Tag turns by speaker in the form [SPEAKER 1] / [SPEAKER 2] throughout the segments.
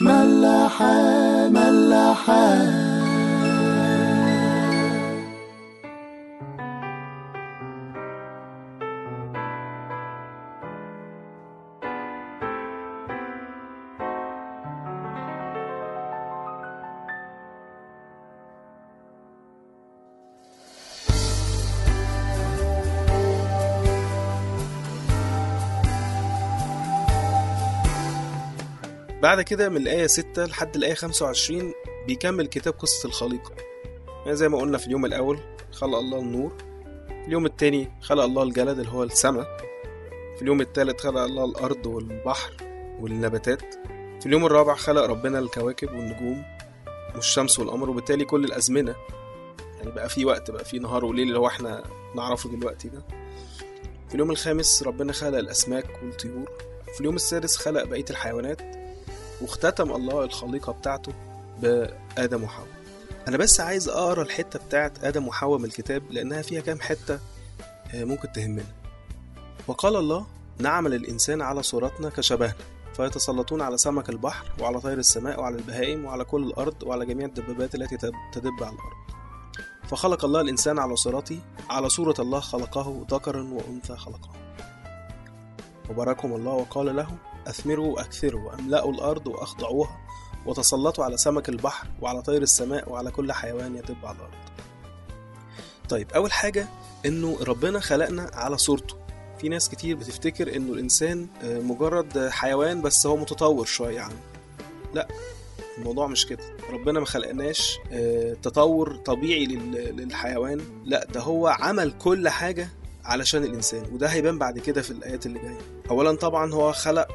[SPEAKER 1] ملاحة ملاحة.
[SPEAKER 2] بعد كده من الآية 6 لحد الآية 25 بيكمل كتاب قصة الخليقة. يعني زي ما قلنا في اليوم الأول خلق الله النور. في اليوم التاني خلق الله الجلد اللي هو السماء. في اليوم التالت خلق الله الأرض والبحر والنباتات. في اليوم الرابع خلق ربنا الكواكب والنجوم والشمس والقمر وبالتالي كل الأزمنة. يعني بقى في وقت بقى في نهار وليل اللي هو إحنا نعرفه دلوقتي ده. في اليوم الخامس ربنا خلق الأسماك والطيور. في اليوم السادس خلق بقية الحيوانات. واختتم الله الخليقة بتاعته بآدم وحواء. أنا بس عايز أقرأ الحتة بتاعت آدم وحواء من الكتاب لأنها فيها كام حتة آه، ممكن تهمنا. وقال الله نعمل الإنسان على صورتنا كشبهنا فيتسلطون على سمك البحر وعلى طير السماء وعلى البهائم وعلى كل الأرض وعلى جميع الدبابات التي تد- تدب على الأرض. فخلق الله الإنسان على صورته على صورة الله خلقه ذكرا وأنثى خلقه. وباركهم الله وقال له أثمروا وأكثروا وأملأوا الأرض وأخضعوها وتسلطوا على سمك البحر وعلى طير السماء وعلى كل حيوان يدب على الأرض. طيب أول حاجة إنه ربنا خلقنا على صورته. في ناس كتير بتفتكر إنه الإنسان آه، مجرد حيوان بس هو متطور شوية عنه. لا الموضوع مش كده. ربنا ما خلقناش آه، تطور طبيعي لل- للحيوان. لا ده هو عمل كل حاجة علشان الإنسان وده هيبان بعد كده في الآيات اللي جاية. أولا طبعا هو خلق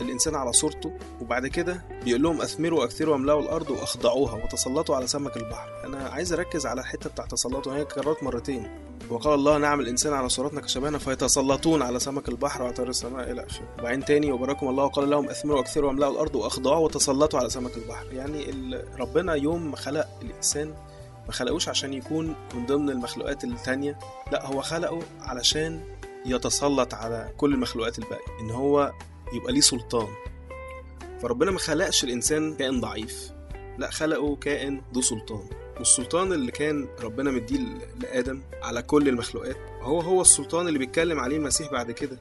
[SPEAKER 2] الإنسان على صورته وبعد كده بيقول لهم أثمروا وأكثروا وأملأوا الأرض وأخضعوها وتسلطوا على سمك البحر. أنا عايز أركز على الحتة بتاع تسلطوا هي كررت مرتين. وقال الله نعمل الإنسان على صورتنا كشبهنا فيتسلطون على سمك البحر وعلى طير السماء إلى آخره. وبعدين تاني وباركم الله وقال لهم أثمروا وأكثروا وأملأوا الأرض وأخضعوها وتسلطوا على سمك البحر. يعني ربنا يوم ما خلق الإنسان ما خلقوش عشان يكون من ضمن المخلوقات التانية. لا هو خلقه علشان يتسلط على كل المخلوقات الباقية. إن هو يبقى ليه سلطان. فربنا ما خلقش الإنسان كائن ضعيف. لا خلقه كائن ذو سلطان. والسلطان اللي كان ربنا مديه لآدم على كل المخلوقات هو هو السلطان اللي بيتكلم عليه المسيح بعد كده.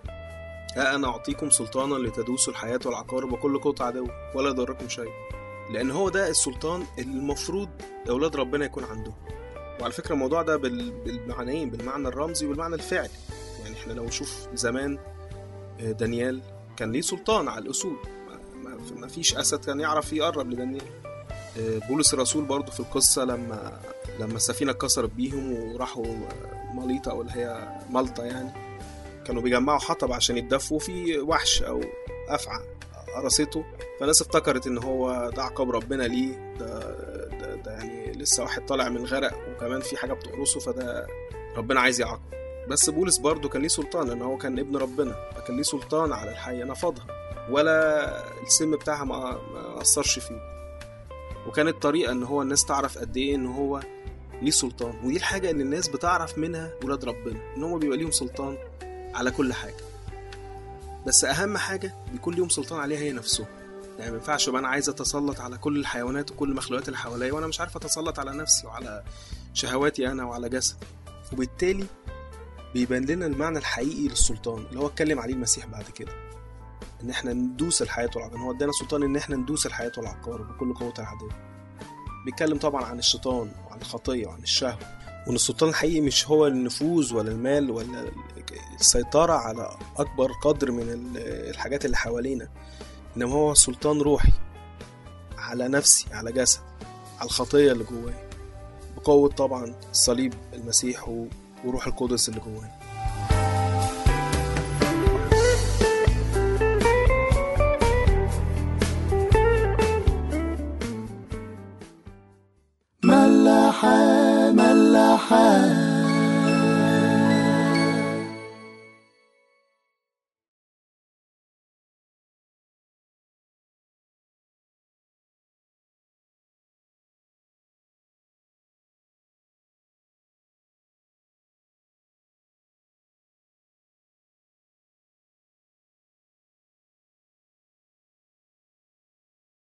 [SPEAKER 2] ها أنا أعطيكم سلطانا لتدوسوا الحياة والعقارب وكل قوة عدو ولا يضركم شيء. لأن هو ده السلطان اللي المفروض أولاد ربنا يكون عندهم وعلى فكرة الموضوع ده بال- بالمعنيين بالمعنى الرمزي والمعنى الفعلي يعني إحنا لو نشوف زمان آه، دانيال كان ليه سلطان على الأسود ما- فيش أسد كان يعرف يقرب لدانيال آه، بولس الرسول برضو في القصة لما لما السفينة اتكسرت بيهم وراحوا آه، ماليطا أو اللي هي مالطا يعني كانوا بيجمعوا حطب عشان يتدفوا في وحش أو أفعى قرصته. فالناس افتكرت إن هو ده عقاب ربنا ليه. ده, ده, ده يعني لسه واحد طالع من غرق وكمان في حاجة بتقرصه فده ربنا عايز يعاقبه. بس بولس برضه كان ليه سلطان لأن هو كان ابن ربنا فكان ليه سلطان على الحيه نفضها ولا السم بتاعها ما أثرش فيه. وكانت طريقة إن هو الناس تعرف قد إيه إن هو ليه سلطان. ودي الحاجة اللي الناس بتعرف منها ولاد ربنا إن هم بيبقى ليهم سلطان على كل حاجة. بس أهم حاجة بيكون ليهم سلطان عليها هي نفسهم يعني ما ينفعش ابقى أنا عايز أتسلط على كل الحيوانات وكل المخلوقات اللي حواليا وأنا مش عارف أتسلط على نفسي وعلى شهواتي أنا وعلى جسدي. وبالتالي بيبان لنا المعنى الحقيقي للسلطان اللي هو اتكلم عليه المسيح بعد كده. إن إحنا ندوس الحياة والعقار هو ادانا سلطان إن إحنا ندوس الحياة والعقار بكل قوة العدو بيتكلم طبعا عن الشيطان وعن الخطية وعن الشهوة وإن السلطان الحقيقي مش هو النفوذ ولا المال ولا السيطرة على أكبر قدر من ال- الحاجات اللي حوالينا إنما هو سلطان روحي على نفسي على جسد على الخطية اللي جوايا بقوة طبعا صليب المسيح وروح القدس اللي جوايا
[SPEAKER 1] ملاحة ملاحة.